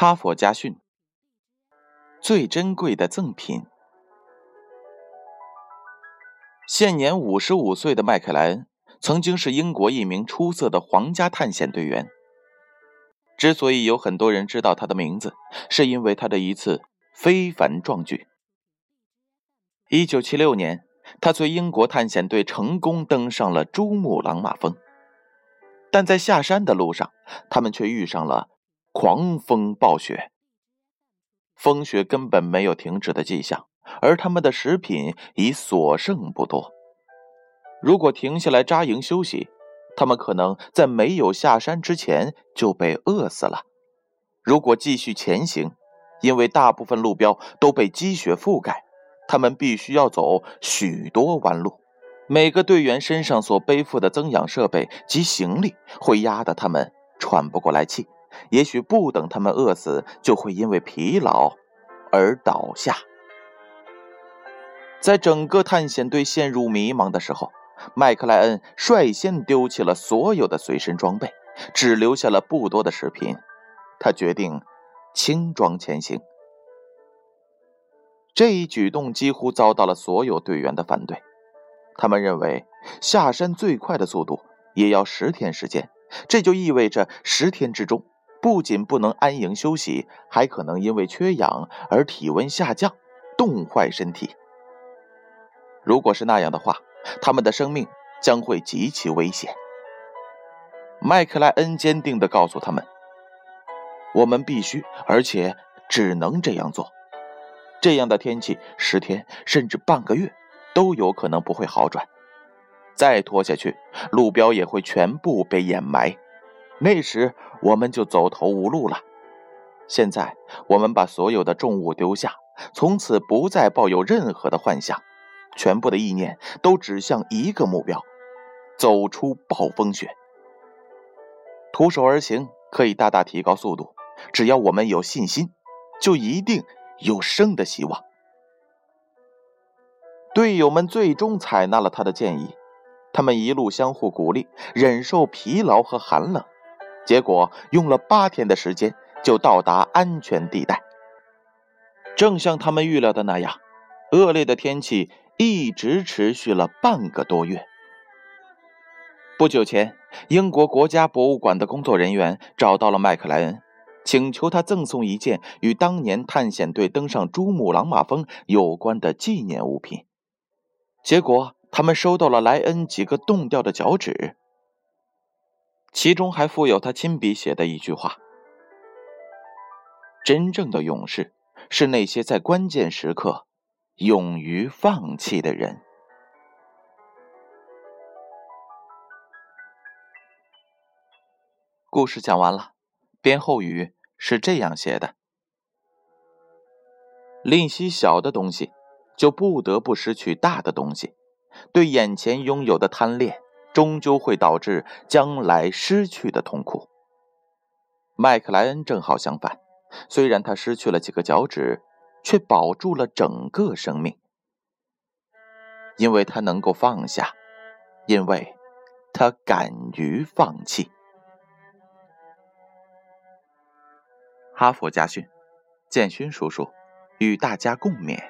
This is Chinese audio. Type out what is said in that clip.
哈佛家训：最珍贵的赠品。现年五十五岁的麦克莱恩，曾经是英国一名出色的皇家探险队员。之所以有很多人知道他的名字，是因为他的一次非凡壮举。一九七六年，他随英国探险队成功登上了珠穆朗玛峰，但在下山的路上，他们却遇上了狂风暴雪。风雪根本没有停止的迹象，而他们的食品已所剩不多。如果停下来扎营休息，他们可能在没有下山之前就被饿死了。如果继续前行，因为大部分路标都被积雪覆盖，他们必须要走许多弯路。每个队员身上所背负的增氧设备及行李会压得他们喘不过来气。也许不等他们饿死，就会因为疲劳而倒下。在整个探险队陷入迷茫的时候。麦克莱恩率先丢弃了所有的随身装备，只留下了不多的食品。他决定轻装前行。这一举动几乎遭到了所有队员的反对。他们认为下山最快的速度也要十天时间，这就意味着十天之中不仅不能安营休息，还可能因为缺氧而体温下降，冻坏身体。如果是那样的话，他们的生命将会极其危险。麦克莱恩坚定地告诉他们：“我们必须，而且只能这样做。这样的天气，十天甚至半个月都有可能不会好转。再拖下去，路标也会全部被掩埋，那时我们就走投无路了。现在，我们把所有的重物丢下，从此不再抱有任何的幻想。”全部的意念都指向一个目标：走出暴风雪。徒手而行可以大大提高速度，只要我们有信心，就一定有生的希望。队友们最终采纳了他的建议，他们一路相互鼓励，忍受疲劳和寒冷，结果用了八天的时间就到达安全地带。正像他们预料的那样，恶劣的天气。一直持续了半个多月。不久前，英国国家博物馆的工作人员找到了麦克莱恩，请求他赠送一件与当年探险队登上珠穆朗玛峰有关的纪念物品。结果，他们收到了莱恩几个冻掉的脚趾，其中还附有他亲笔写的一句话：“真正的勇士是那些在关键时刻。”勇于放弃的人。故事讲完了，编后语是这样写的：吝惜小的东西，就不得不失去大的东西。对眼前拥有的贪恋，终究会导致将来失去的痛苦。麦克莱恩正好相反，虽然他失去了几个脚趾。却保住了整个生命，因为他能够放下，因为他敢于放弃。哈佛家训，建勋叔叔与大家共勉。